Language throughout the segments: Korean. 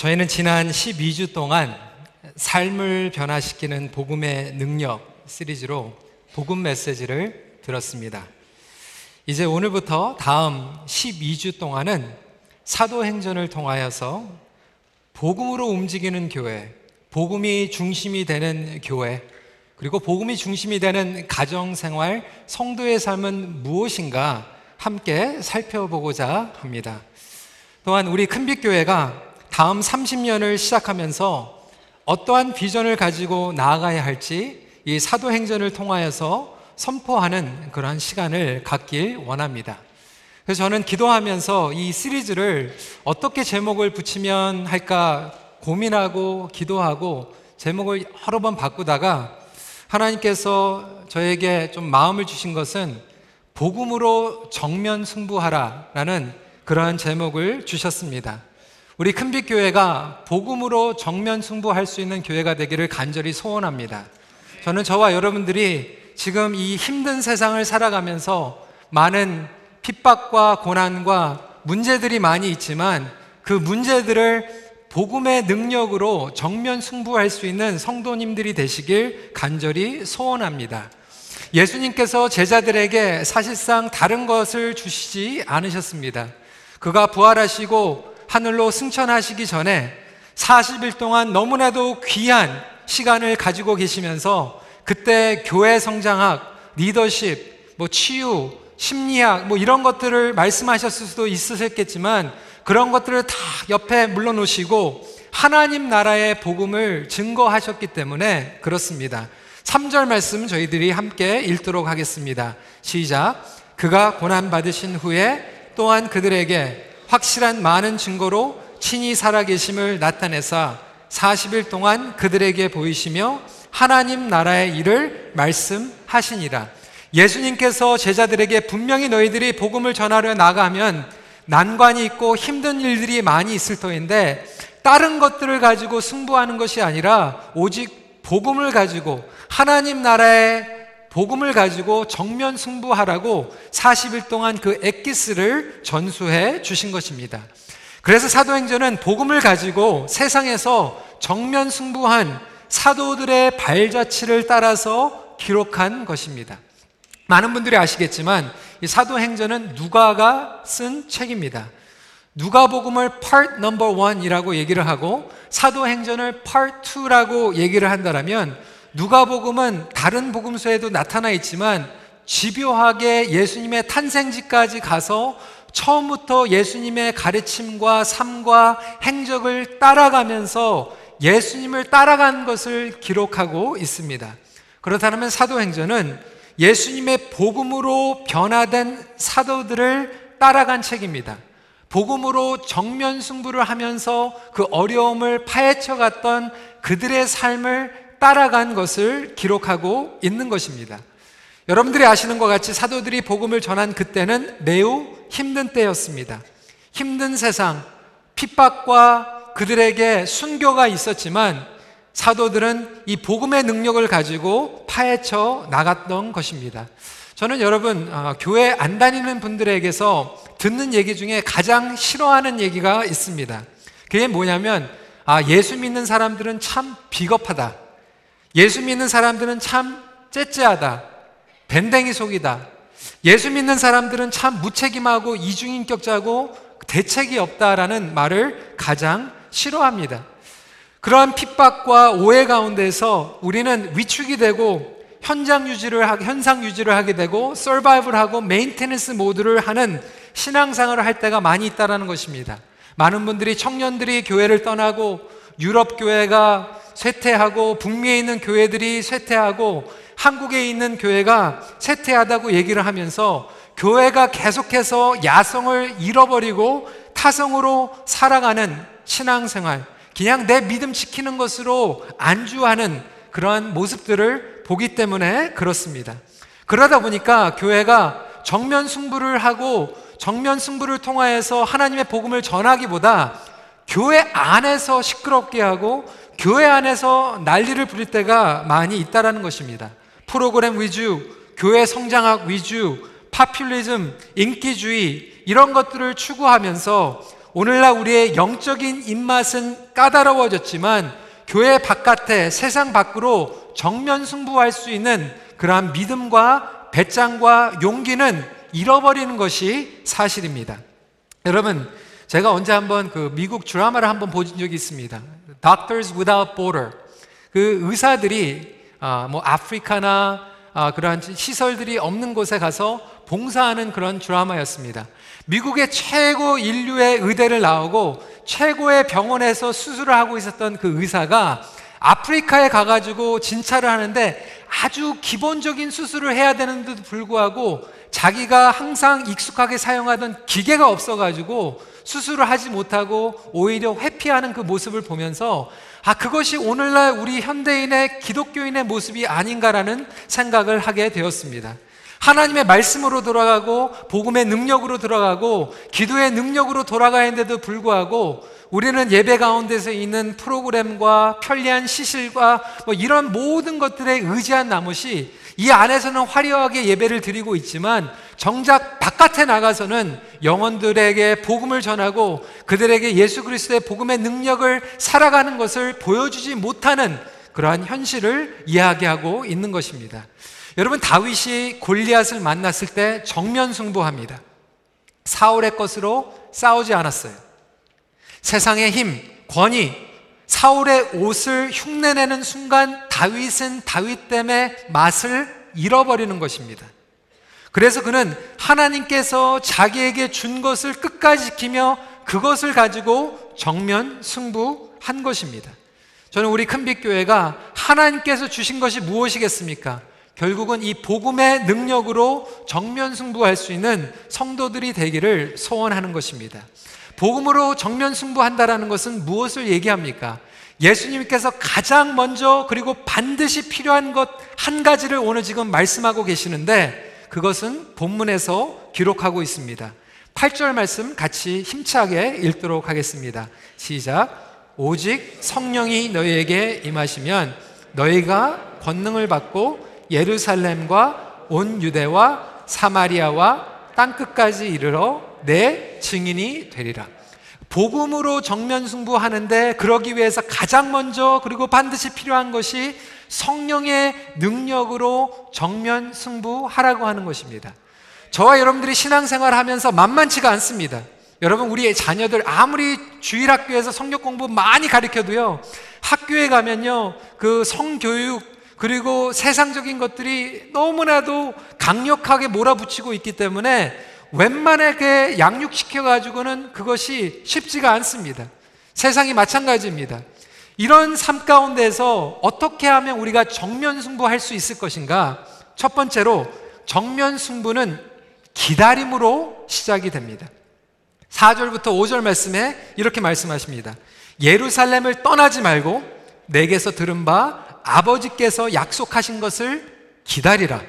저희는 지난 12주 동안 삶을 변화시키는 복음의 능력 시리즈로 복음 메시지를 들었습니다. 이제 오늘부터 다음 12주 동안은 사도행전을 통하여서 복음으로 움직이는 교회, 복음이 중심이 되는 교회, 그리고 복음이 중심이 되는 가정생활, 성도의 삶은 무엇인가 함께 살펴보고자 합니다. 또한 우리 큰빛교회가 다음 30년을 시작하면서 어떠한 비전을 가지고 나아가야 할지 이 사도행전을 통하여서 선포하는 그러한 시간을 갖길 원합니다. 그래서 저는 기도하면서 이 시리즈를 어떻게 제목을 붙이면 할까 고민하고 기도하고 제목을 여러 번 바꾸다가 하나님께서 저에게 좀 마음을 주신 것은 복음으로 정면 승부하라라는 그러한 제목을 주셨습니다. 우리 큰빛 교회가 복음으로 정면 승부할 수 있는 교회가 되기를 간절히 소원합니다. 저는 저와 여러분들이 지금 이 힘든 세상을 살아가면서 많은 핍박과 고난과 문제들이 많이 있지만 그 문제들을 복음의 능력으로 정면 승부할 수 있는 성도님들이 되시길 간절히 소원합니다. 예수님께서 제자들에게 사실상 다른 것을 주시지 않으셨습니다. 그가 부활하시고 하늘로 승천하시기 전에 40일 동안 너무나도 귀한 시간을 가지고 계시면서 그때 교회 성장학, 리더십, 뭐 치유, 심리학 뭐 이런 것들을 말씀하셨을 수도 있으셨겠지만 그런 것들을 다 옆에 물러놓으시고 하나님 나라의 복음을 증거하셨기 때문에 그렇습니다. 3절 말씀 저희들이 함께 읽도록 하겠습니다. 시작. 그가 고난 받으신 후에 또한 그들에게 확실한 많은 증거로 친히 살아계심을 나타내사 40일 동안 그들에게 보이시며 하나님 나라의 일을 말씀하시니라. 예수님께서 제자들에게 분명히 너희들이 복음을 전하려 나가면 난관이 있고 힘든 일들이 많이 있을 터인데 다른 것들을 가지고 승부하는 것이 아니라 오직 복음을 가지고 하나님 나라의 복음을 가지고 정면 승부하라고 40일 동안 그 엑기스를 전수해 주신 것입니다. 그래서 사도행전은 복음을 가지고 세상에서 정면 승부한 사도들의 발자취를 따라서 기록한 것입니다. 많은 분들이 아시겠지만 이 사도행전은 누가가 쓴 책입니다. 누가복음을 part number one이라고 얘기를 하고 사도행전을 part two라고 얘기를 한다면 누가복음은 다른 복음서에도 나타나 있지만 집요하게 예수님의 탄생지까지 가서 처음부터 예수님의 가르침과 삶과 행적을 따라가면서 예수님을 따라간 것을 기록하고 있습니다. 그렇다면 사도행전은 예수님의 복음으로 변화된 사도들을 따라간 책입니다. 복음으로 정면 승부를 하면서 그 어려움을 파헤쳐 갔던 그들의 삶을 따라간 것을 기록하고 있는 것입니다. 여러분들이 아시는 것 같이 사도들이 복음을 전한 그때는 매우 힘든 때였습니다. 힘든 세상, 핍박과 그들에게 순교가 있었지만 사도들은 이 복음의 능력을 가지고 파헤쳐 나갔던 것입니다. 저는 여러분, 어, 교회 안 다니는 분들에게서 듣는 얘기 중에 가장 싫어하는 얘기가 있습니다. 그게 뭐냐면, 아, 예수 믿는 사람들은 참 비겁하다. 예수 믿는 사람들은 참 째째하다. 밴댕이 속이다. 예수 믿는 사람들은 참 무책임하고 이중인격자고 대책이 없다라는 말을 가장 싫어합니다. 그러한 핍박과 오해 가운데서 우리는 위축이 되고 현장 유지를 하게, 현상 유지를 하게 되고 서바이벌하고 메인테너스 모드를 하는 신앙생활을 할 때가 많이 있다라는 것입니다. 많은 분들이 청년들이 교회를 떠나고 유럽 교회가 쇠퇴하고 북미에 있는 교회들이 쇠퇴하고 한국에 있는 교회가 쇠퇴하다고 얘기를 하면서 교회가 계속해서 야성을 잃어버리고 타성으로 살아가는 신앙생활, 그냥 내 믿음 지키는 것으로 안주하는 그러한 모습들을 보기 때문에 그렇습니다. 그러다 보니까 교회가 정면 승부를 하고 정면 승부를 통하여서 하나님의 복음을 전하기보다 교회 안에서 시끄럽게 하고 교회 안에서 난리를 부릴 때가 많이 있다라는 것입니다. 프로그램 위주, 교회 성장학 위주, 파퓰리즘, 인기주의 이런 것들을 추구하면서 오늘날 우리의 영적인 입맛은 까다로워졌지만 교회 바깥에 세상 밖으로 정면 승부할 수 있는 그러한 믿음과 배짱과 용기는 잃어버리는 것이 사실입니다. 여러분, 제가 언제 한번 그 미국 드라마를 한번 본 적이 있습니다. Doctors Without Border. 그 의사들이 아, 뭐 아프리카나 아, 그러한 시설들이 없는 곳에 가서 봉사하는 그런 드라마였습니다. 미국의 최고 인류의 의대를 나오고 최고의 병원에서 수술을 하고 있었던 그 의사가 아프리카에 가가지고 진찰을 하는데 아주 기본적인 수술을 해야 되는데도 불구하고 자기가 항상 익숙하게 사용하던 기계가 없어가지고 수술을 하지 못하고 오히려 회피하는 그 모습을 보면서 아, 그것이 오늘날 우리 현대인의 기독교인의 모습이 아닌가라는 생각을 하게 되었습니다. 하나님의 말씀으로 돌아가고 복음의 능력으로 돌아가고 기도의 능력으로 돌아가는데도 불구하고 우리는 예배 가운데서 있는 프로그램과 편리한 시실과 뭐 이런 모든 것들에 의지한 나머지 이 안에서는 화려하게 예배를 드리고 있지만 정작 바깥에 나가서는 영혼들에게 복음을 전하고 그들에게 예수 그리스도의 복음의 능력을 살아가는 것을 보여주지 못하는 그러한 현실을 이야기하고 있는 것입니다. 여러분 다윗이 골리앗을 만났을 때 정면 승부합니다. 사울의 것으로 싸우지 않았어요. 세상의 힘, 권위, 사울의 옷을 흉내내는 순간 다윗은 다윗 때문에 맛을 잃어버리는 것입니다. 그래서 그는 하나님께서 자기에게 준 것을 끝까지 지키며 그것을 가지고 정면 승부한 것입니다. 저는 우리 큰빛교회가 하나님께서 주신 것이 무엇이겠습니까? 결국은 이 복음의 능력으로 정면 승부할 수 있는 성도들이 되기를 소원하는 것입니다. 복음으로 정면 승부한다라는 것은 무엇을 얘기합니까? 예수님께서 가장 먼저 그리고 반드시 필요한 것 한 가지를 오늘 지금 말씀하고 계시는데 그것은 본문에서 기록하고 있습니다. 8절 말씀 같이 힘차게 읽도록 하겠습니다. 시작. 오직 성령이 너희에게 임하시면 너희가 권능을 받고 예루살렘과 온 유대와 사마리아와 땅 끝까지 이르러 내 증인이 되리라. 복음으로 정면 승부하는데 그러기 위해서 가장 먼저 그리고 반드시 필요한 것이 성령의 능력으로 정면 승부하라고 하는 것입니다. 저와 여러분들이 신앙생활 하면서 만만치가 않습니다. 여러분, 우리의 자녀들 아무리 주일 학교에서 성경 공부 많이 가르쳐도요, 학교에 가면요, 그 성교육, 그리고 세상적인 것들이 너무나도 강력하게 몰아붙이고 있기 때문에 웬만하게 양육시켜 가지고는 그것이 쉽지가 않습니다. 세상이 마찬가지입니다. 이런 삶 가운데서 어떻게 하면 우리가 정면 승부할 수 있을 것인가? 첫 번째로 정면 승부는 기다림으로 시작이 됩니다. 4절부터 5절 말씀에 이렇게 말씀하십니다. 예루살렘을 떠나지 말고 내게서 들은 바 아버지께서 약속하신 것을 기다리라.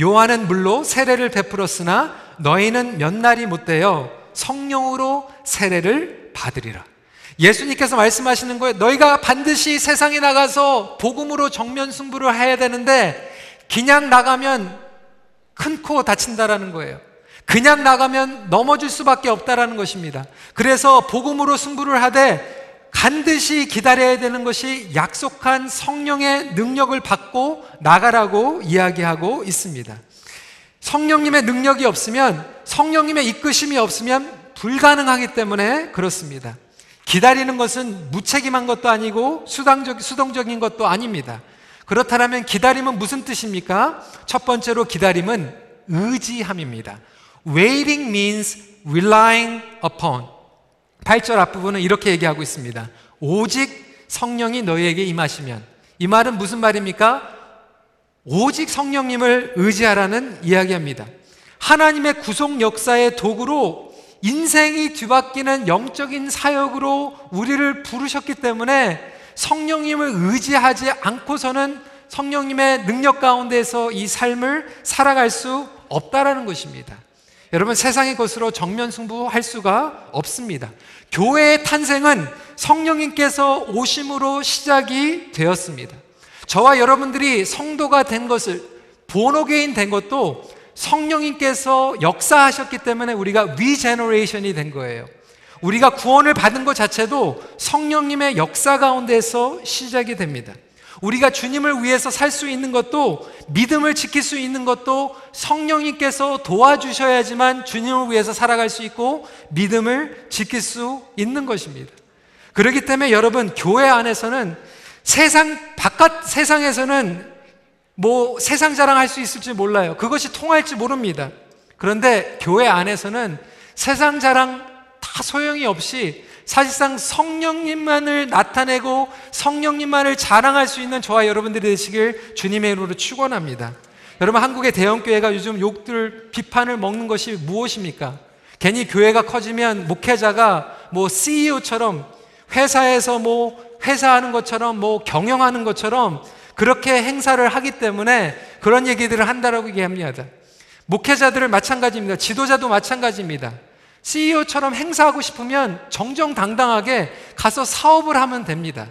요한은 물로 세례를 베풀었으나 너희는 몇 날이 못 되어 성령으로 세례를 받으리라. 예수님께서 말씀하시는 거예요. 너희가 반드시 세상에 나가서 복음으로 정면 승부를 해야 되는데 그냥 나가면 큰 코 다친다라는 거예요. 그냥 나가면 넘어질 수밖에 없다라는 것입니다. 그래서 복음으로 승부를 하되 반드시 기다려야 되는 것이 약속한 성령의 능력을 받고 나가라고 이야기하고 있습니다. 성령님의 능력이 없으면 성령님의 이끄심이 없으면 불가능하기 때문에 그렇습니다. 기다리는 것은 무책임한 것도 아니고 수당적, 수동적인 것도 아닙니다. 그렇다면 기다림은 무슨 뜻입니까? 첫 번째로 기다림은 의지함입니다. Waiting means relying upon. 8절 앞부분은 이렇게 얘기하고 있습니다. 오직 성령이 너희에게 임하시면. 이 말은 무슨 말입니까? 오직 성령님을 의지하라는 이야기합니다. 하나님의 구속 역사의 도구로 인생이 뒤바뀌는 영적인 사역으로 우리를 부르셨기 때문에 성령님을 의지하지 않고서는 성령님의 능력 가운데서 이 삶을 살아갈 수 없다라는 것입니다. 여러분 세상의 것으로 정면 승부할 수가 없습니다. 교회의 탄생은 성령님께서 오심으로 시작이 되었습니다. 저와 여러분들이 성도가 된 것을 born again 된 것도 성령님께서 역사하셨기 때문에 우리가 regeneration이 된 거예요. 우리가 구원을 받은 것 자체도 성령님의 역사 가운데서 시작이 됩니다. 우리가 주님을 위해서 살 수 있는 것도 믿음을 지킬 수 있는 것도 성령님께서 도와주셔야지만 주님을 위해서 살아갈 수 있고 믿음을 지킬 수 있는 것입니다. 그렇기 때문에 여러분 교회 안에서는 세상 바깥 세상에서는 뭐 세상 자랑할 수 있을지 몰라요. 그것이 통할지 모릅니다. 그런데 교회 안에서는 세상 자랑 다 소용이 없이 사실상 성령님만을 나타내고 성령님만을 자랑할 수 있는 저와 여러분들이 되시길 주님의 이름으로 축원합니다. 여러분 한국의 대형 교회가 요즘 욕들 비판을 먹는 것이 무엇입니까? 괜히 교회가 커지면 목회자가 뭐 CEO처럼 회사에서 뭐 회사하는 것처럼 뭐 경영하는 것처럼 그렇게 행사를 하기 때문에 그런 얘기들을 한다라고 얘기합니다. 목회자들은 마찬가지입니다. 지도자도 마찬가지입니다. CEO처럼 행사하고 싶으면 정정당당하게 가서 사업을 하면 됩니다.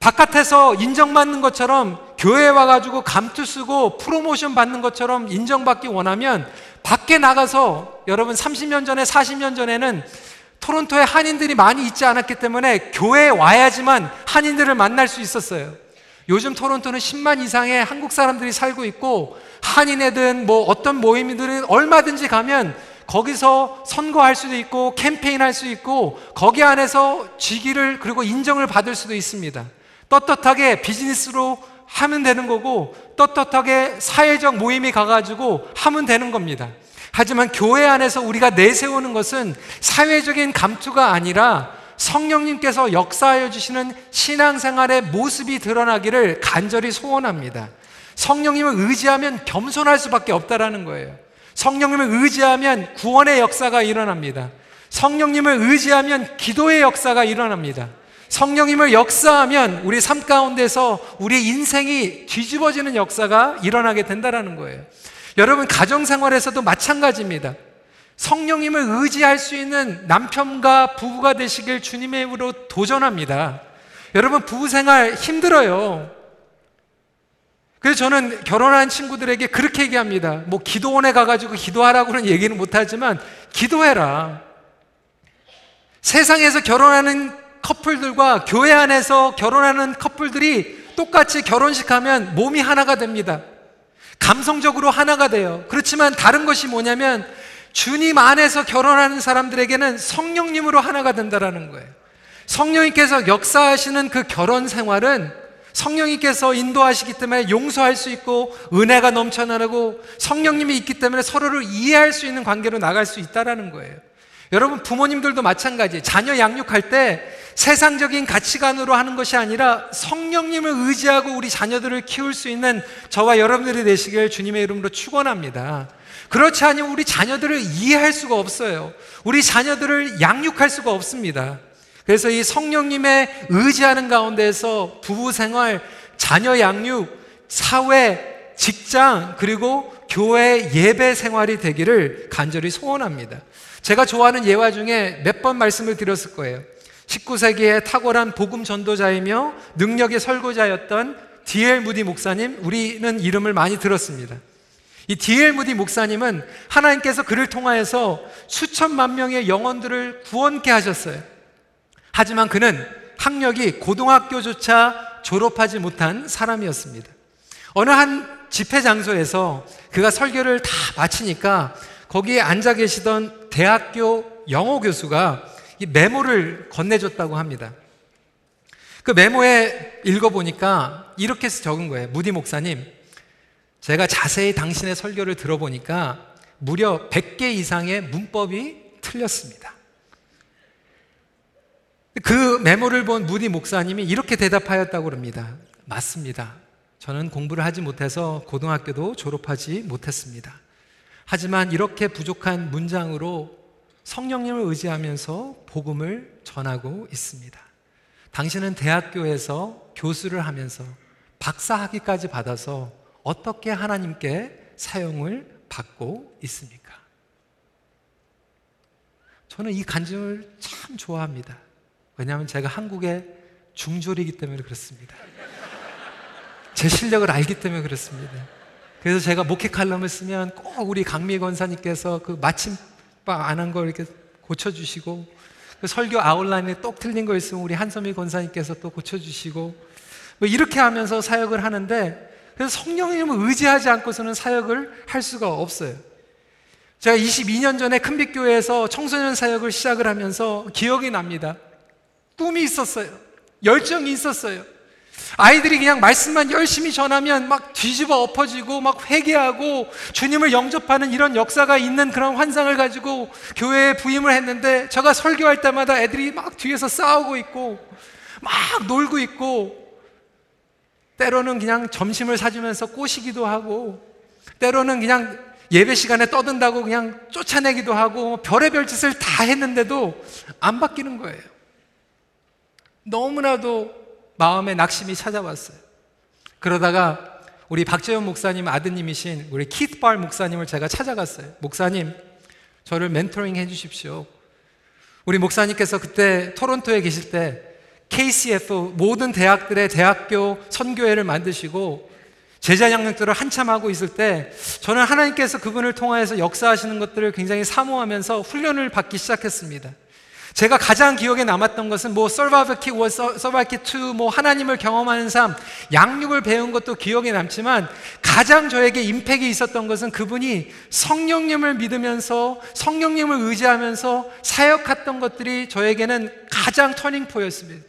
바깥에서 인정받는 것처럼 교회에 와가지고 감투 쓰고 프로모션 받는 것처럼 인정받기 원하면 밖에 나가서 여러분 30년 전에 40년 전에는 토론토에 한인들이 많이 있지 않았기 때문에 교회에 와야지만 한인들을 만날 수 있었어요. 요즘 토론토는 10만 이상의 한국 사람들이 살고 있고 한인회든 뭐 어떤 모임이든 얼마든지 가면 거기서 선거할 수도 있고 캠페인 할 수 있고 거기 안에서 직위를 그리고 인정을 받을 수도 있습니다. 떳떳하게 비즈니스로 하면 되는 거고 떳떳하게 사회적 모임이 가가지고 하면 되는 겁니다. 하지만 교회 안에서 우리가 내세우는 것은 사회적인 감투가 아니라 성령님께서 역사하여 주시는 신앙생활의 모습이 드러나기를 간절히 소원합니다. 성령님을 의지하면 겸손할 수밖에 없다라는 거예요. 성령님을 의지하면 구원의 역사가 일어납니다. 성령님을 의지하면 기도의 역사가 일어납니다. 성령님을 역사하면 우리 삶 가운데서 우리 인생이 뒤집어지는 역사가 일어나게 된다라는 거예요. 여러분 가정 생활에서도 마찬가지입니다. 성령님을 의지할 수 있는 남편과 부부가 되시길 주님의 이름으로 도전합니다. 여러분 부부 생활 힘들어요. 그래서 저는 결혼한 친구들에게 그렇게 얘기합니다. 뭐 기도원에 가가지고 기도하라고는 얘기는 못하지만 기도해라. 세상에서 결혼하는 커플들과 교회 안에서 결혼하는 커플들이 똑같이 결혼식 하면 몸이 하나가 됩니다. 감성적으로 하나가 돼요. 그렇지만 다른 것이 뭐냐면 주님 안에서 결혼하는 사람들에게는 성령님으로 하나가 된다라는 거예요. 성령님께서 역사하시는 그 결혼 생활은 성령님께서 인도하시기 때문에 용서할 수 있고 은혜가 넘쳐나고 성령님이 있기 때문에 서로를 이해할 수 있는 관계로 나갈 수 있다라는 거예요. 여러분 부모님들도 마찬가지. 자녀 양육할 때 세상적인 가치관으로 하는 것이 아니라 성령님을 의지하고 우리 자녀들을 키울 수 있는 저와 여러분들이 되시길 주님의 이름으로 축원합니다. 그렇지 않으면 우리 자녀들을 이해할 수가 없어요. 우리 자녀들을 양육할 수가 없습니다. 그래서 이 성령님의 의지하는 가운데서 부부 생활, 자녀 양육, 사회, 직장, 그리고 교회 예배 생활이 되기를 간절히 소원합니다. 제가 좋아하는 예화 중에 몇 번 말씀을 드렸을 거예요. 19세기에 탁월한 복음 전도자이며 능력의 설교자였던 디엘 무디 목사님, 우리는 이름을 많이 들었습니다. 이 디엘 무디 목사님은 하나님께서 그를 통하여서 수천만 명의 영혼들을 구원케 하셨어요. 하지만 그는 학력이 고등학교조차 졸업하지 못한 사람이었습니다. 어느 한 집회 장소에서 그가 설교를 다 마치니까 거기에 앉아 계시던 대학교 영어 교수가 이 메모를 건네줬다고 합니다. 그 메모에 읽어보니까 이렇게 적은 거예요. 무디 목사님, 제가 자세히 당신의 설교를 들어보니까 무려 100개 이상의 문법이 틀렸습니다. 그 메모를 본 무디 목사님이 이렇게 대답하였다고 합니다. 맞습니다. 저는 공부를 하지 못해서 고등학교도 졸업하지 못했습니다. 하지만 이렇게 부족한 문장으로 성령님을 의지하면서 복음을 전하고 있습니다. 당신은 대학교에서 교수를 하면서 박사학위까지 받아서 어떻게 하나님께 사용을 받고 있습니까? 저는 이 간증을 참 좋아합니다. 왜냐하면 제가 한국의 중졸이기 때문에 그렇습니다. 제 실력을 알기 때문에 그렇습니다. 그래서 제가 목회 칼럼을 쓰면 꼭 우리 강미 권사님께서 그 마침 바안한걸 이렇게 고쳐주시고 그 설교 아웃라인에 똑 틀린 거 있으면 우리 한섬이 권사님께서 또 고쳐주시고 뭐 이렇게 하면서 사역을 하는데 그래서 성령님을 의지하지 않고서는 사역을 할 수가 없어요. 제가 22년 전에 큰빛교회에서 청소년 사역을 시작을 하면서 기억이 납니다. 꿈이 있었어요. 열정이 있었어요. 아이들이 그냥 말씀만 열심히 전하면 막 뒤집어 엎어지고 막 회개하고 주님을 영접하는 이런 역사가 있는 그런 환상을 가지고 교회에 부임을 했는데 제가 설교할 때마다 애들이 막 뒤에서 싸우고 있고 막 놀고 있고 때로는 그냥 점심을 사주면서 꼬시기도 하고 때로는 그냥 예배 시간에 떠든다고 그냥 쫓아내기도 하고 별의별 짓을 다 했는데도 안 바뀌는 거예요. 너무나도 마음에 낙심이 찾아왔어요. 그러다가 우리 박재현 목사님 아드님이신 우리 키트발 목사님을 제가 찾아갔어요. 목사님, 저를 멘토링 해 주십시오. 우리 목사님께서 그때 토론토에 계실 때 KCF 모든 대학들의 대학교 선교회를 만드시고 제자 양육들을 한참 하고 있을 때 저는 하나님께서 그분을 통하여서 역사하시는 것들을 굉장히 사모하면서 훈련을 받기 시작했습니다. 제가 가장 기억에 남았던 것은 뭐킥 1, 서바이벌 킥2, 뭐 하나님을 경험하는 삶, 양육을 배운 것도 기억에 남지만 가장 저에게 임팩이 있었던 것은 그분이 성령님을 믿으면서 성령님을 의지하면서 사역했던 것들이 저에게는 가장 터닝포였습니다.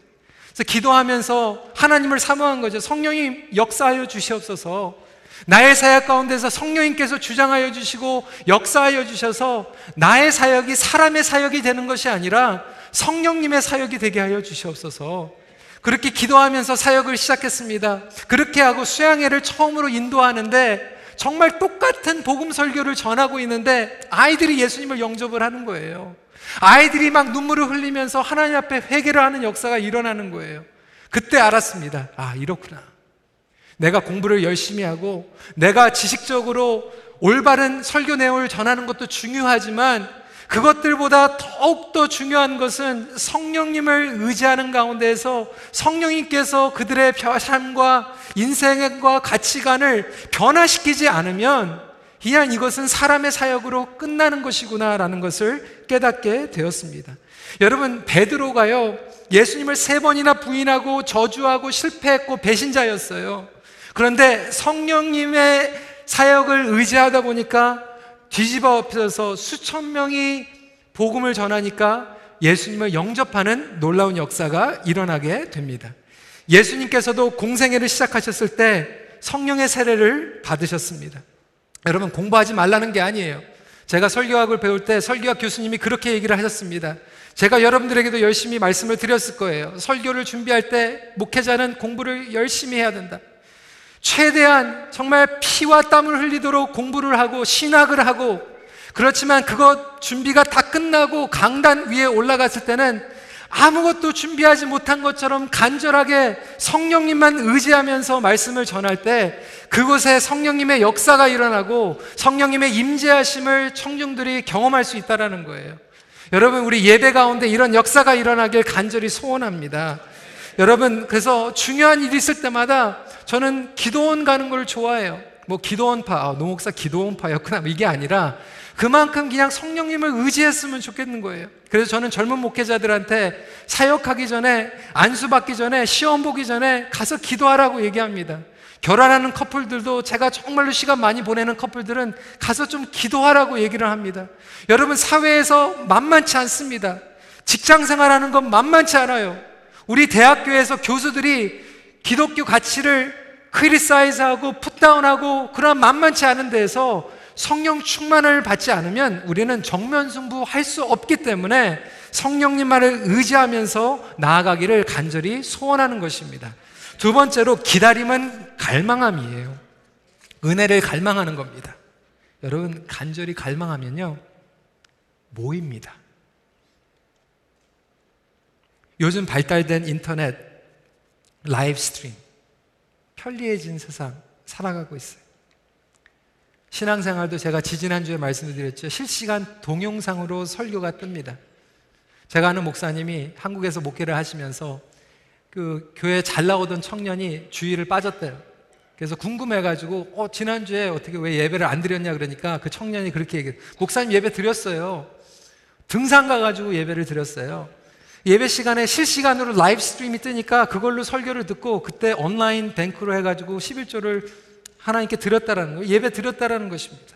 그래서 기도하면서 하나님을 사모한 거죠. 성령님 역사하여 주시옵소서. 나의 사역 가운데서 성령님께서 주장하여 주시고 역사하여 주셔서 나의 사역이 사람의 사역이 되는 것이 아니라 성령님의 사역이 되게 하여 주시옵소서. 그렇게 기도하면서 사역을 시작했습니다. 그렇게 하고 수양회를 처음으로 인도하는데 정말 똑같은 복음 설교를 전하고 있는데 아이들이 예수님을 영접을 하는 거예요. 아이들이 막 눈물을 흘리면서 하나님 앞에 회개를 하는 역사가 일어나는 거예요. 그때 알았습니다. 아, 이렇구나. 내가 공부를 열심히 하고 내가 지식적으로 올바른 설교 내용을 전하는 것도 중요하지만 그것들보다 더욱더 중요한 것은 성령님을 의지하는 가운데에서 성령님께서 그들의 삶과 인생과 가치관을 변화시키지 않으면 그냥 이것은 사람의 사역으로 끝나는 것이구나라는 것을 깨닫게 되었습니다. 여러분, 베드로가요, 예수님을 세 번이나 부인하고 저주하고 실패했고 배신자였어요. 그런데 성령님의 사역을 의지하다 보니까 뒤집어 엎혀서 수천 명이 복음을 전하니까 예수님을 영접하는 놀라운 역사가 일어나게 됩니다. 예수님께서도 공생애를 시작하셨을 때 성령의 세례를 받으셨습니다. 여러분 공부하지 말라는 게 아니에요. 제가 설교학을 배울 때 설교학 교수님이 그렇게 얘기를 하셨습니다. 제가 여러분들에게도 열심히 말씀을 드렸을 거예요. 설교를 준비할 때 목회자는 공부를 열심히 해야 된다. 최대한 정말 피와 땀을 흘리도록 공부를 하고 신학을 하고 그렇지만 그것 준비가 다 끝나고 강단 위에 올라갔을 때는 아무것도 준비하지 못한 것처럼 간절하게 성령님만 의지하면서 말씀을 전할 때 그곳에 성령님의 역사가 일어나고 성령님의 임재하심을 청중들이 경험할 수 있다라는 거예요. 여러분 우리 예배 가운데 이런 역사가 일어나길 간절히 소원합니다. 여러분 그래서 중요한 일이 있을 때마다 저는 기도원 가는 걸 좋아해요. 뭐 기도원파, 아, 노목사 기도원파였구나 뭐 이게 아니라 그만큼 그냥 성령님을 의지했으면 좋겠는 거예요. 그래서 저는 젊은 목회자들한테 사역하기 전에 안수 받기 전에 시험 보기 전에 가서 기도하라고 얘기합니다. 결혼하는 커플들도 제가 정말로 시간 많이 보내는 커플들은 가서 좀 기도하라고 얘기를 합니다. 여러분 사회에서 만만치 않습니다. 직장 생활하는 건 만만치 않아요. 우리 대학교에서 교수들이 기독교 가치를 크리사이즈하고 풋다운하고 그런 만만치 않은 데에서 성령 충만을 받지 않으면 우리는 정면 승부할 수 없기 때문에 성령님만을 의지하면서 나아가기를 간절히 소원하는 것입니다. 두 번째로 기다림은 갈망함이에요. 은혜를 갈망하는 겁니다. 여러분 간절히 갈망하면요 모입니다. 요즘 발달된 인터넷 live stream 편리해진 세상 살아가고 있어요. 신앙생활도 제가 지지난주에 말씀드렸죠. 실시간 동영상으로 설교가 뜹니다. 제가 아는 목사님이 한국에서 목회를 하시면서 그 교회 잘 나오던 청년이 주일을 빠졌대요. 그래서 궁금해가지고, 어, 지난주에 어떻게 왜 예배를 안 드렸냐 그러니까 그 청년이 그렇게 얘기해요. 목사님 예배 드렸어요. 등산 가가지고 예배를 드렸어요. 예배 시간에 실시간으로 live stream이 뜨니까 그걸로 설교를 듣고 그때 온라인 뱅크로 해가지고 11조를 하나님께 드렸다라는 거예요. 예배 드렸다라는 것입니다.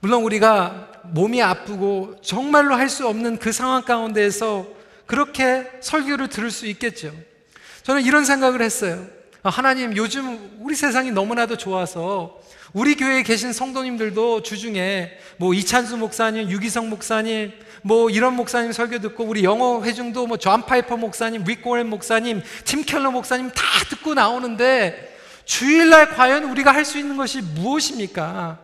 물론 우리가 몸이 아프고 정말로 할 수 없는 그 상황 가운데에서 그렇게 설교를 들을 수 있겠죠. 저는 이런 생각을 했어요. 아, 하나님, 요즘 우리 세상이 너무나도 좋아서 우리 교회에 계신 성도님들도 주중에 뭐 이찬수 목사님, 유기성 목사님, 뭐 이런 목사님 설교 듣고 우리 영어 회중도 뭐 존 파이퍼 목사님, 릭 워렌 목사님, 팀 켈러 목사님 다 듣고 나오는데 주일날 과연 우리가 할 수 있는 것이 무엇입니까?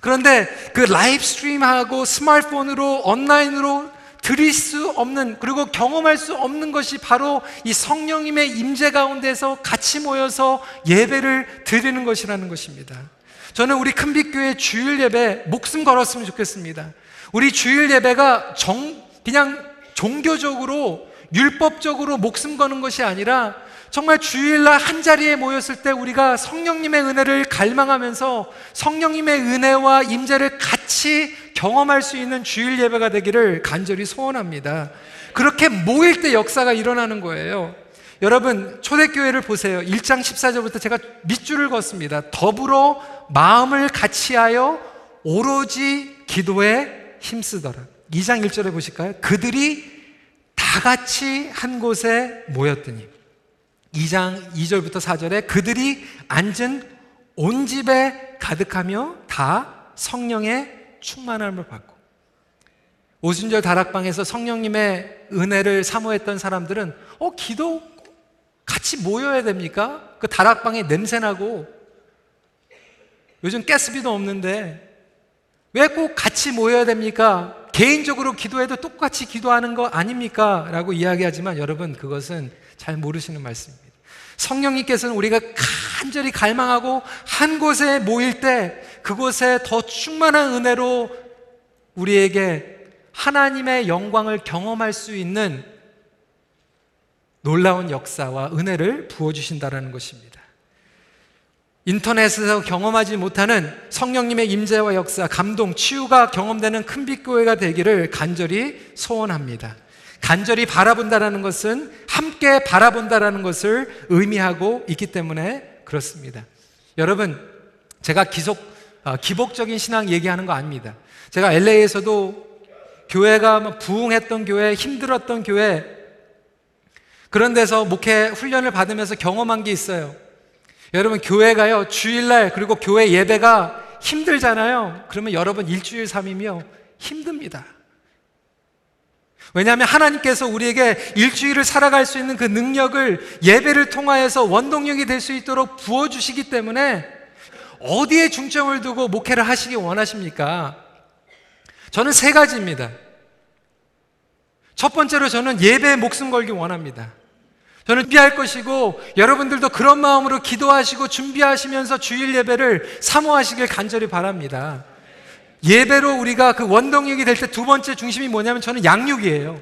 그런데 그 live stream하고 스마트폰으로 온라인으로 드릴 수 없는 그리고 경험할 수 없는 것이 바로 이 성령님의 임재 가운데서 같이 모여서 예배를 드리는 것이라는 것입니다. 저는 우리 큰빛교회 주일 예배 목숨 걸었으면 좋겠습니다. 우리 주일 예배가 정 그냥 종교적으로 율법적으로 목숨 거는 것이 아니라 정말 주일날 한 자리에 모였을 때 우리가 성령님의 은혜를 갈망하면서 성령님의 은혜와 임재를 같이 경험할 수 있는 주일 예배가 되기를 간절히 소원합니다. 그렇게 모일 때 역사가 일어나는 거예요. 여러분, 초대교회를 보세요. 1장 14절부터 제가 밑줄을 걷습니다. 더불어 마음을 같이 하여 오로지 기도에 힘쓰더라. 2장 1절에 보실까요? 그들이 다 같이 한 곳에 모였더니 2장 2절부터 4절에 그들이 앉은 온 집에 가득하며 다 성령의 충만함을 받고 오순절 다락방에서 성령님의 은혜를 사모했던 사람들은 어 기도 같이 모여야 됩니까? 그 다락방에 냄새나고 요즘 가스비도 없는데 왜 꼭 같이 모여야 됩니까? 개인적으로 기도해도 똑같이 기도하는 거 아닙니까? 라고 이야기하지만 여러분 그것은 잘 모르시는 말씀입니다. 성령님께서는 우리가 간절히 갈망하고 한 곳에 모일 때 그곳에 더 충만한 은혜로 우리에게 하나님의 영광을 경험할 수 있는 놀라운 역사와 은혜를 부어주신다라는 것입니다. 인터넷에서 경험하지 못하는 성령님의 임재와 역사, 감동, 치유가 경험되는 큰빛교회가 되기를 간절히 소원합니다. 간절히 바라본다라는 것은 함께 바라본다라는 것을 의미하고 있기 때문에 그렇습니다. 여러분, 제가 기속, 어, 기복적인 신앙 얘기하는 거 아닙니다. 제가 LA에서도 교회가 부흥했던 교회, 힘들었던 교회, 그런 데서 목회 훈련을 받으면서 경험한 게 있어요. 여러분, 교회가요, 주일날, 그리고 교회 예배가 힘들잖아요. 그러면 여러분 일주일 삼이며 힘듭니다. 왜냐하면 하나님께서 우리에게 일주일을 살아갈 수 있는 그 능력을 예배를 통하여서 원동력이 될 수 있도록 부어주시기 때문에 어디에 중점을 두고 목회를 하시기 원하십니까? 저는 세 가지입니다. 첫 번째로 저는 예배에 목숨 걸기 원합니다. 저는 준비할 것이고 여러분들도 그런 마음으로 기도하시고 준비하시면서 주일 예배를 사모하시길 간절히 바랍니다. 예배로 우리가 그 원동력이 될 때 두 번째 중심이 뭐냐면 저는 양육이에요.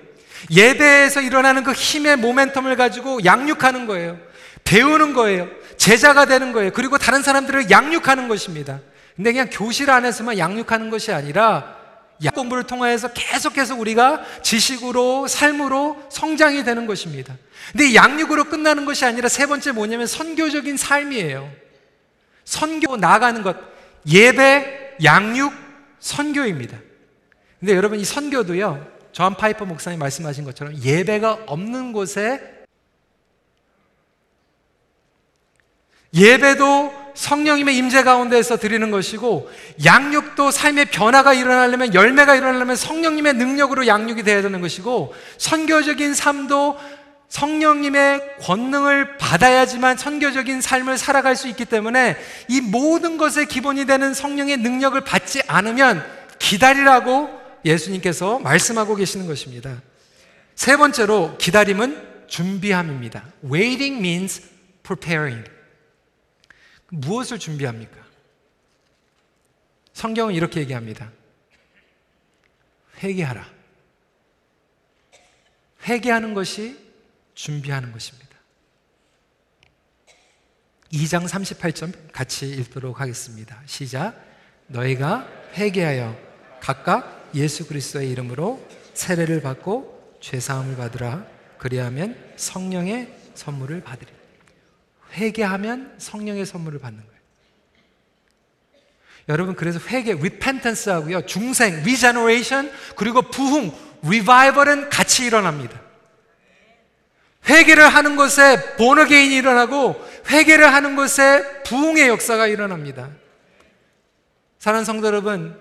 예배에서 일어나는 그 힘의 모멘텀을 가지고 양육하는 거예요. 배우는 거예요. 제자가 되는 거예요. 그리고 다른 사람들을 양육하는 것입니다. 근데 그냥 교실 안에서만 양육하는 것이 아니라 양육 공부를 통하여서 계속해서 우리가 지식으로 삶으로 성장이 되는 것입니다. 근데 양육으로 끝나는 것이 아니라 세 번째 뭐냐면 선교적인 삶이에요. 선교 나가는 것. 예배, 양육, 선교입니다. 근데 여러분 이 선교도요. 존 파이퍼 목사님 말씀하신 것처럼 예배가 없는 곳에 예배도 성령님의 임재 가운데에서 드리는 것이고 양육도 삶의 변화가 일어나려면 열매가 일어나려면 성령님의 능력으로 양육이 되어야 되는 것이고 선교적인 삶도 성령님의 권능을 받아야지만 선교적인 삶을 살아갈 수 있기 때문에 이 모든 것의 기본이 되는 성령의 능력을 받지 않으면 기다리라고 예수님께서 말씀하고 계시는 것입니다. 세 번째로 기다림은 준비함입니다. Waiting means preparing. 무엇을 준비합니까? 성경은 이렇게 얘기합니다. 회개하라. 회개하는 것이 준비하는 것입니다. 2장 38점 같이 읽도록 하겠습니다. 시작. 너희가 회개하여 각각 예수 그리스도의 이름으로 세례를 받고 죄 사함을 받으라. 그리하면 성령의 선물을 받으리. 회개하면 성령의 선물을 받는 거예요. 여러분 그래서 회개, repentance 하고요. 중생, regeneration 그리고 부흥, revival은 같이 일어납니다. 회개를 하는 곳에 본어게인이 일어나고 회개를 하는 곳에 부흥의 역사가 일어납니다. 사랑하는 성도 여러분,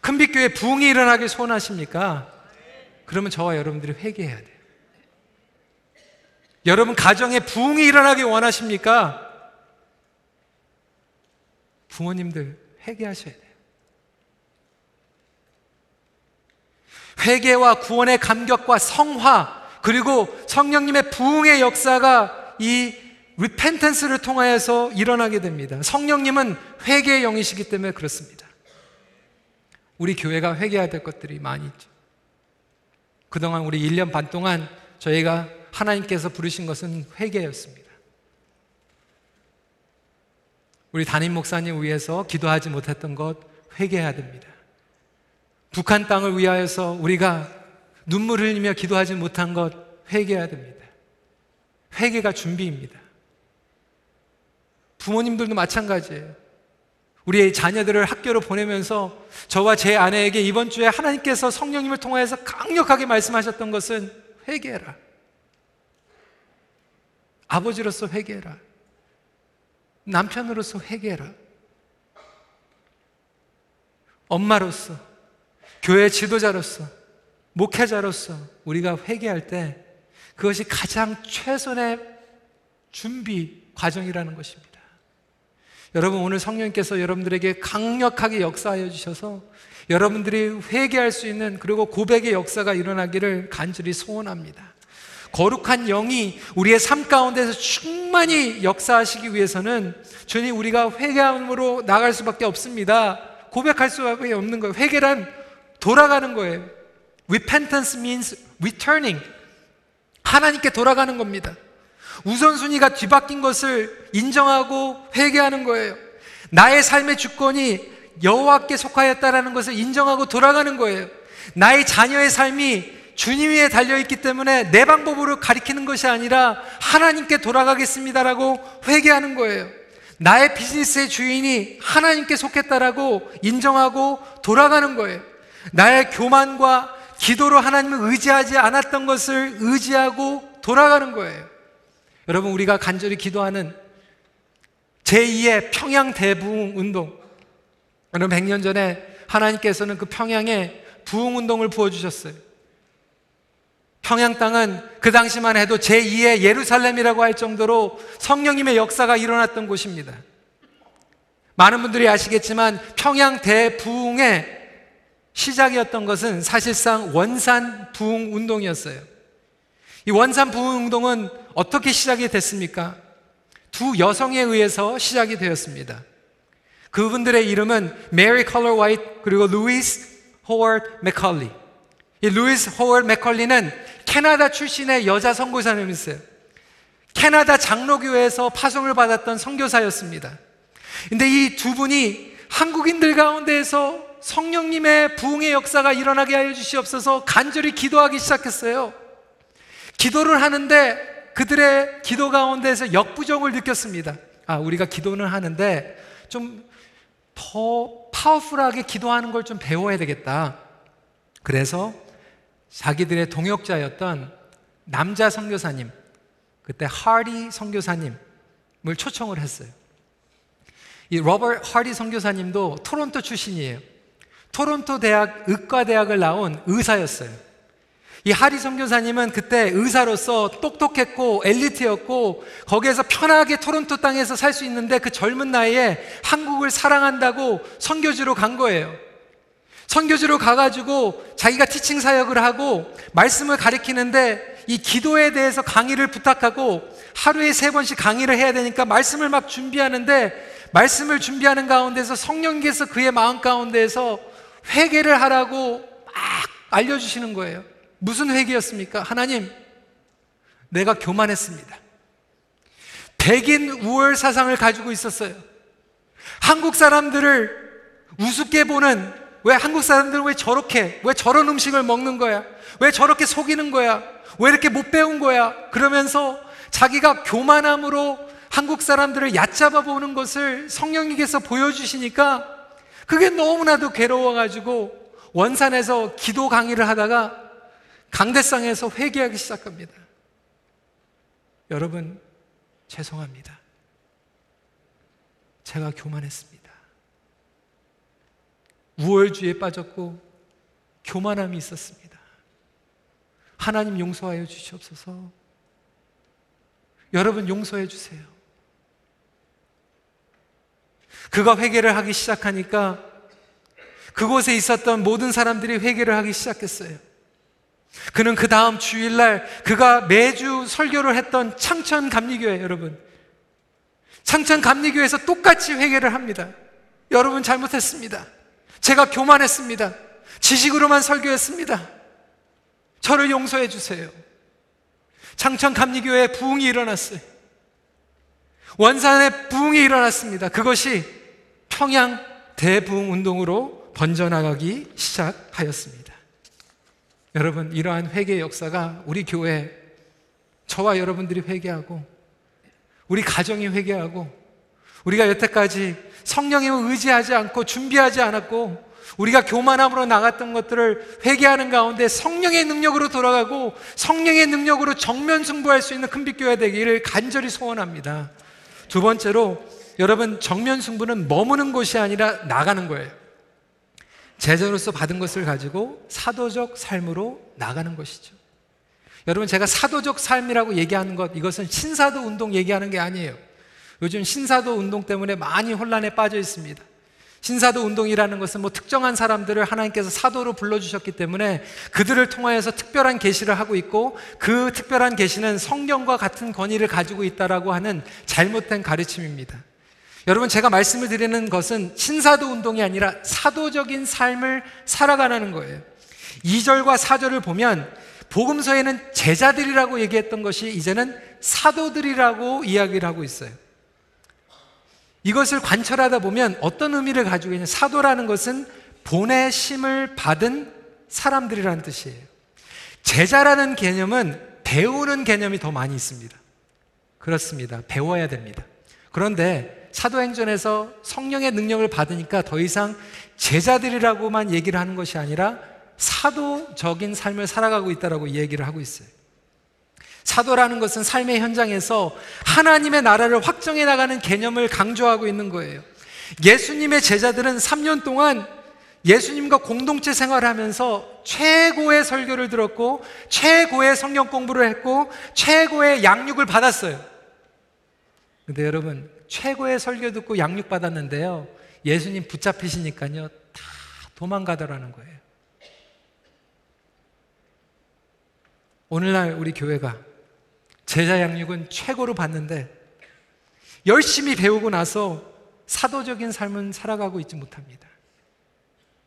큰빛교회 부흥이 일어나길 소원하십니까? 그러면 저와 여러분들이 회개해야 돼요. 여러분 가정에 부흥이 일어나길 원하십니까? 부모님들 회개하셔야 돼요. 회개와 구원의 감격과 성화 그리고 성령님의 부흥의 역사가 이 리펜턴스를 통하여서 일어나게 됩니다. 성령님은 회개의 영이시기 때문에 그렇습니다. 우리 교회가 회개해야 될 것들이 많이 있죠. 그동안 우리 1년 반 동안 저희가 하나님께서 부르신 것은 회개였습니다. 우리 담임 목사님 위해서 기도하지 못했던 것 회개해야 됩니다. 북한 땅을 위하여서 우리가 눈물 흘리며 기도하지 못한 것 회개해야 됩니다. 회개가 준비입니다. 부모님들도 마찬가지예요. 우리의 자녀들을 학교로 보내면서 저와 제 아내에게 이번 주에 하나님께서 성령님을 통하여서 강력하게 말씀하셨던 것은 회개해라. 아버지로서 회개해라. 남편으로서 회개해라. 엄마로서, 교회 지도자로서, 목회자로서 우리가 회개할 때 그것이 가장 최선의 준비 과정이라는 것입니다. 여러분 오늘 성령께서 여러분들에게 강력하게 역사하여 주셔서 여러분들이 회개할 수 있는 그리고 고백의 역사가 일어나기를 간절히 소원합니다. 거룩한 영이 우리의 삶 가운데서 충만히 역사하시기 위해서는 주님 우리가 회개함으로 나갈 수밖에 없습니다. 고백할 수밖에 없는 거예요. 회개란 돌아가는 거예요. Repentance means returning. 하나님께 돌아가는 겁니다. 우선순위가 뒤바뀐 것을 인정하고 회개하는 거예요. 나의 삶의 주권이 여호와께 속하였다라는 것을 인정하고 돌아가는 거예요. 나의 자녀의 삶이 주님 위에 달려 있기 때문에 내 방법으로 가리키는 것이 아니라 하나님께 돌아가겠습니다라고 회개하는 거예요. 나의 비즈니스의 주인이 하나님께 속했다라고 인정하고 돌아가는 거예요. 나의 교만과 기도로 하나님을 의지하지 않았던 것을 의지하고 돌아가는 거예요. 여러분, 우리가 간절히 기도하는 제2의 평양 대부흥 운동. 여러분, 100년 전에 하나님께서는 그 평양에 부흥 운동을 부어주셨어요. 평양 땅은 그 당시만 해도 제2의 예루살렘이라고 할 정도로 성령님의 역사가 일어났던 곳입니다. 많은 분들이 아시겠지만 평양 대부흥의 시작이었던 것은 사실상 원산 부흥 운동이었어요. 이 원산 부흥 운동은 어떻게 시작이 됐습니까? 두 여성에 의해서 시작이 되었습니다. 그분들의 이름은 메리 컬러 화이트 그리고 루이스 호워드 맥컬리. 이 루이스 호워드 맥컬리는 캐나다 출신의 여자 선교사님이었어요. 캐나다 장로교회에서 파송을 받았던 선교사였습니다. 근데 이 두 분이 한국인들 가운데에서 성령님의 부흥의 역사가 일어나게 하여 주시옵소서 간절히 기도하기 시작했어요. 기도를 하는데 그들의 기도 가운데에서 역부족을 느꼈습니다. 아, 우리가 기도는 하는데 좀 더 파워풀하게 기도하는 걸 좀 배워야 되겠다. 그래서 자기들의 동역자였던 남자 선교사님, 그때 하리 선교사님을 초청을 했어요. 이 로버트 하리 선교사님도 토론토 출신이에요. 토론토 대학 의과대학을 나온 의사였어요. 이 하리 선교사님은 그때 의사로서 똑똑했고 엘리트였고 거기에서 편하게 토론토 땅에서 살 수 있는데 그 젊은 나이에 한국을 사랑한다고 선교지로 간 거예요. 선교지로 가가지고 자기가 티칭 사역을 하고 말씀을 가리키는데 이 기도에 대해서 강의를 부탁하고 하루에 세 번씩 강의를 해야 되니까 말씀을 막 준비하는데 말씀을 준비하는 가운데서 성령께서 그의 마음 가운데에서 회개를 하라고 막 알려주시는 거예요. 무슨 회개였습니까? 하나님, 내가 교만했습니다. 백인 우월 사상을 가지고 있었어요. 한국 사람들을 우습게 보는 왜 한국 사람들은 왜 저렇게, 왜 저런 음식을 먹는 거야? 왜 저렇게 속이는 거야? 왜 이렇게 못 배운 거야? 그러면서 자기가 교만함으로 한국 사람들을 얕잡아 보는 것을 성령님께서 보여주시니까 그게 너무나도 괴로워가지고 원산에서 기도 강의를 하다가 강대상에서 회개하기 시작합니다. 여러분, 죄송합니다. 제가 교만했습니다. 우월주의에 빠졌고 교만함이 있었습니다. 하나님 용서하여 주시옵소서. 여러분 용서해 주세요. 그가 회개를 하기 시작하니까 그곳에 있었던 모든 사람들이 회개를 하기 시작했어요. 그는 그 다음 주일날 그가 매주 설교를 했던 창천 감리교회 여러분. 창천 감리교회에서 똑같이 회개를 합니다. 여러분 잘못했습니다. 제가 교만했습니다. 지식으로만 설교했습니다. 저를 용서해 주세요. 창천 감리교회에 부흥이 일어났어요. 원산에 부흥이 일어났습니다. 그것이 평양 대부흥 운동으로 번져나가기 시작하였습니다. 여러분, 이러한 회개의 역사가 우리 교회, 저와 여러분들이 회개하고, 우리 가정이 회개하고, 우리가 여태까지 성령님을 의지하지 않고 준비하지 않았고, 우리가 교만함으로 나갔던 것들을 회개하는 가운데 성령의 능력으로 돌아가고 성령의 능력으로 정면 승부할 수 있는 큰빛교회 되기를 간절히 소원합니다. 두 번째로 여러분 정면 승부는 머무는 곳이 아니라 나가는 거예요. 제자로서 받은 것을 가지고 사도적 삶으로 나가는 것이죠. 여러분 제가 사도적 삶이라고 얘기하는 것 이것은 신사도 운동 얘기하는 게 아니에요. 요즘 신사도 운동 때문에 많이 혼란에 빠져 있습니다. 신사도 운동이라는 것은 뭐 특정한 사람들을 하나님께서 사도로 불러주셨기 때문에 그들을 통하여서 특별한 계시를 하고 있고 그 특별한 계시는 성경과 같은 권위를 가지고 있다라고 하는 잘못된 가르침입니다. 여러분 제가 말씀을 드리는 것은 신사도 운동이 아니라 사도적인 삶을 살아가는 거예요. 2절과 4절을 보면 복음서에는 제자들이라고 얘기했던 것이 이제는 사도들이라고 이야기를 하고 있어요. 이것을 관철하다 보면 어떤 의미를 가지고 있냐 사도라는 것은 보내심을 받은 사람들이라는 뜻이에요. 제자라는 개념은 배우는 개념이 더 많이 있습니다. 그렇습니다. 배워야 됩니다. 그런데 사도행전에서 성령의 능력을 받으니까 더 이상 제자들이라고만 얘기를 하는 것이 아니라 사도적인 삶을 살아가고 있다라고 얘기를 하고 있어요. 사도라는 것은 삶의 현장에서 하나님의 나라를 확정해 나가는 개념을 강조하고 있는 거예요. 예수님의 제자들은 3년 동안 예수님과 공동체 생활을 하면서 최고의 설교를 들었고, 최고의 성경 공부를 했고, 최고의 양육을 받았어요. 근데 여러분, 최고의 설교 듣고 양육 받았는데요. 예수님 붙잡히시니까요. 다 도망가더라는 거예요. 오늘날 우리 교회가 제자 양육은 최고로 받는데 열심히 배우고 나서 사도적인 삶은 살아가고 있지 못합니다.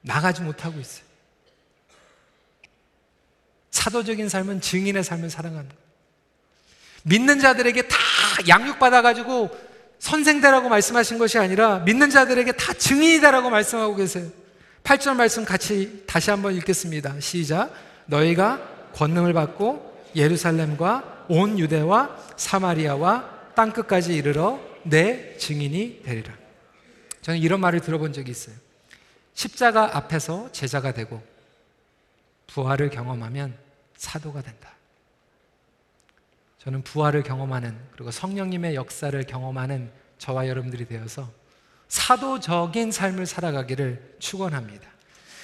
나가지 못하고 있어요. 사도적인 삶은 증인의 삶을 거예요. 믿는 자들에게 다 양육받아가지고 선생대라고 말씀하신 것이 아니라 믿는 자들에게 다 증인이다라고 말씀하고 계세요. 8절 말씀 같이 다시 한번 읽겠습니다. 시작. 너희가 권능을 받고 예루살렘과 온 유대와 사마리아와 땅 끝까지 이르러 내 증인이 되리라. 저는 이런 말을 들어본 적이 있어요. 십자가 앞에서 제자가 되고 부활을 경험하면 사도가 된다. 저는 부활을 경험하는 그리고 성령님의 역사를 경험하는 저와 여러분들이 되어서 사도적인 삶을 살아가기를 축원합니다.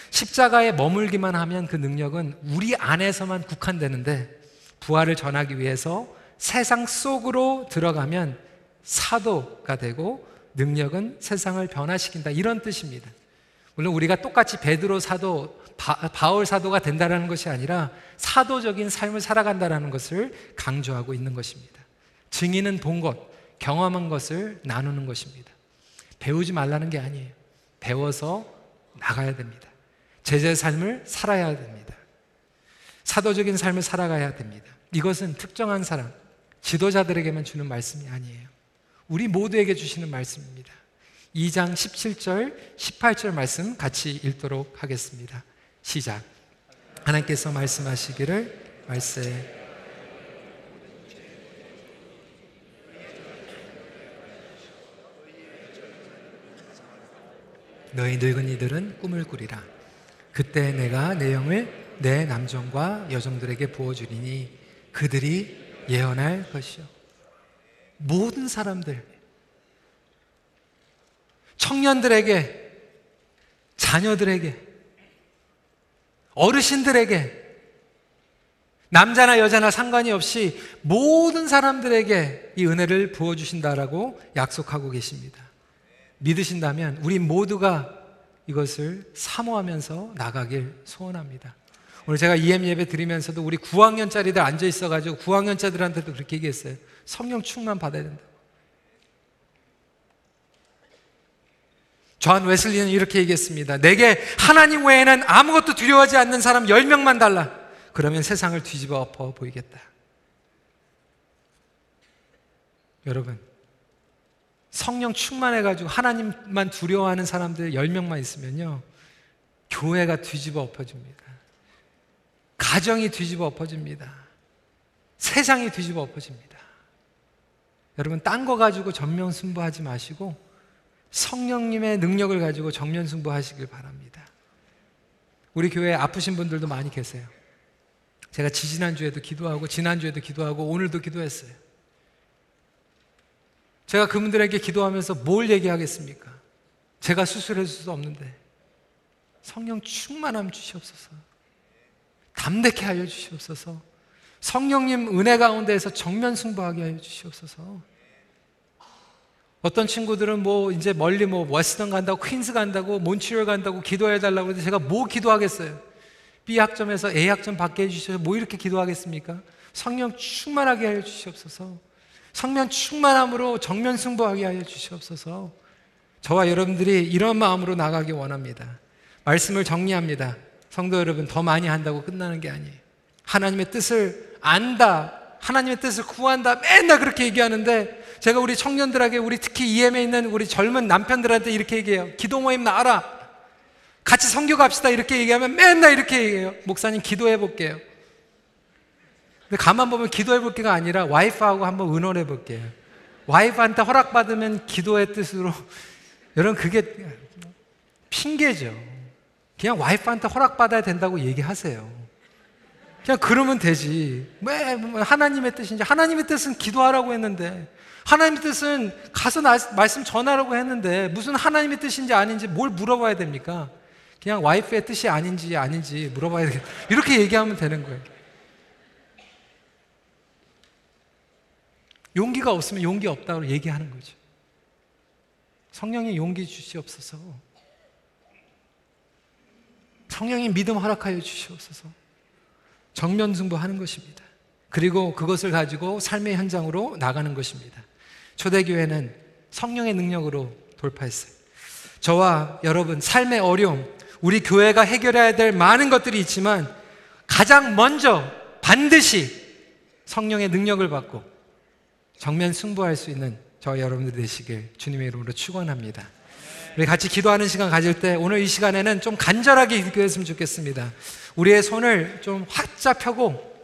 십자가에 머물기만 하면 그 능력은 우리 안에서만 국한되는데 부활을 전하기 위해서 세상 속으로 들어가면 사도가 되고 능력은 세상을 변화시킨다 이런 뜻입니다. 물론 우리가 똑같이 베드로 사도 바, 울 사도가 된다는 것이 아니라 사도적인 삶을 살아간다는 것을 강조하고 있는 것입니다. 증인은 본 것, 경험한 것을 나누는 것입니다. 배우지 말라는 게 아니에요. 배워서 나가야 됩니다. 제자의 삶을 살아야 됩니다. 사도적인 삶을 살아가야 됩니다. 이것은 특정한 사람, 지도자들에게만 주는 말씀이 아니에요. 우리 모두에게 주시는 말씀입니다. 2장 17절, 18절 말씀 같이 읽도록 하겠습니다. 시작. 하나님께서 말씀하시기를 말세 너희 늙은 이들은 꿈을 꾸리라. 그때 내가 내 영을 내 남종과 여종들에게 부어주리니 그들이 예언할 것이요. 모든 사람들, 청년들에게, 자녀들에게, 어르신들에게, 남자나 여자나 상관이 없이 모든 사람들에게 이 은혜를 부어주신다라고 약속하고 계십니다. 믿으신다면 우리 모두가 이것을 사모하면서 나가길 소원합니다. 오늘 제가 EM 예배 드리면서도 우리 9학년짜리들 앉아 있어가지고 9학년짜리들한테도 그렇게 얘기했어요. 성령 충만 받아야 된다. 존 웨슬리는 이렇게 얘기했습니다. 내게 하나님 외에는 아무것도 두려워하지 않는 사람 10명만 달라. 그러면 세상을 뒤집어 엎어 보이겠다. 여러분, 성령 충만해가지고 하나님만 두려워하는 사람들 10명만 있으면요. 교회가 뒤집어 엎어집니다. 가정이 뒤집어 엎어집니다. 세상이 뒤집어 엎어집니다. 여러분, 딴 거 가지고 전면 승부하지 마시고 성령님의 능력을 가지고 정면 승부하시길 바랍니다. 우리 교회에 아프신 분들도 많이 계세요. 제가 지지난주에도 기도하고, 지난주에도 기도하고, 오늘도 기도했어요. 제가 그분들에게 기도하면서 뭘 얘기하겠습니까? 제가 수술해 줄 수 없는데 성령 충만함 주시옵소서. 담대케 하여 주시옵소서. 성령님 은혜 가운데에서 정면 승부하게 하여 주시옵소서. 어떤 친구들은 뭐 이제 멀리 뭐 워스턴 간다고 퀸스 간다고 몬트리올 간다고 기도해 달라고 그러는데 제가 뭐 기도하겠어요? B 학점에서 A 학점 받게 해 주셔서 뭐 이렇게 기도하겠습니까? 성령 충만하게 하여 주시옵소서. 성령 충만함으로 정면 승부하게 하여 주시옵소서. 저와 여러분들이 이런 마음으로 나가기 원합니다. 말씀을 정리합니다. 성도 여러분, 더 많이 한다고 끝나는 게 아니에요. 하나님의 뜻을 안다. 하나님의 뜻을 구한다. 맨날 그렇게 얘기하는데 제가 우리 청년들에게 우리 특히 EM에 있는 우리 젊은 남편들한테 이렇게 얘기해요. 기도 모임 나와라. 같이 성교 갑시다. 이렇게 얘기하면 맨날 이렇게 얘기해요. 목사님 기도해 볼게요. 근데 가만 보면 기도해 볼 게가 아니라 와이프하고 한번 의논해 볼게요. 와이프한테 허락받으면 기도의 뜻으로 여러분 그게 핑계죠. 그냥 와이프한테 허락받아야 된다고 얘기하세요. 그냥 그러면 되지. 왜 하나님의 뜻인지 하나님의 뜻은 기도하라고 했는데 하나님의 뜻은 가서 나, 말씀 전하라고 했는데 무슨 하나님의 뜻인지 아닌지 뭘 물어봐야 됩니까? 그냥 와이프의 뜻이 아닌지 아닌지 물어봐야 되겠다. 이렇게 얘기하면 되는 거예요. 용기가 없으면 용기 없다고 얘기하는 거죠. 성령이 용기 주시옵소서. 성령이 믿음 허락하여 주시옵소서. 정면 승부하는 것입니다. 그리고 그것을 가지고 삶의 현장으로 나가는 것입니다. 초대교회는 성령의 능력으로 돌파했어요. 저와 여러분, 삶의 어려움, 우리 교회가 해결해야 될 많은 것들이 있지만 가장 먼저 반드시 성령의 능력을 받고 정면 승부할 수 있는 저 여러분들 되시길 주님의 이름으로 축원합니다. 우리 같이 기도하는 시간 가질 때 오늘 이 시간에는 좀 간절하게 기도했으면 좋겠습니다. 우리의 손을 좀 활짝 펴고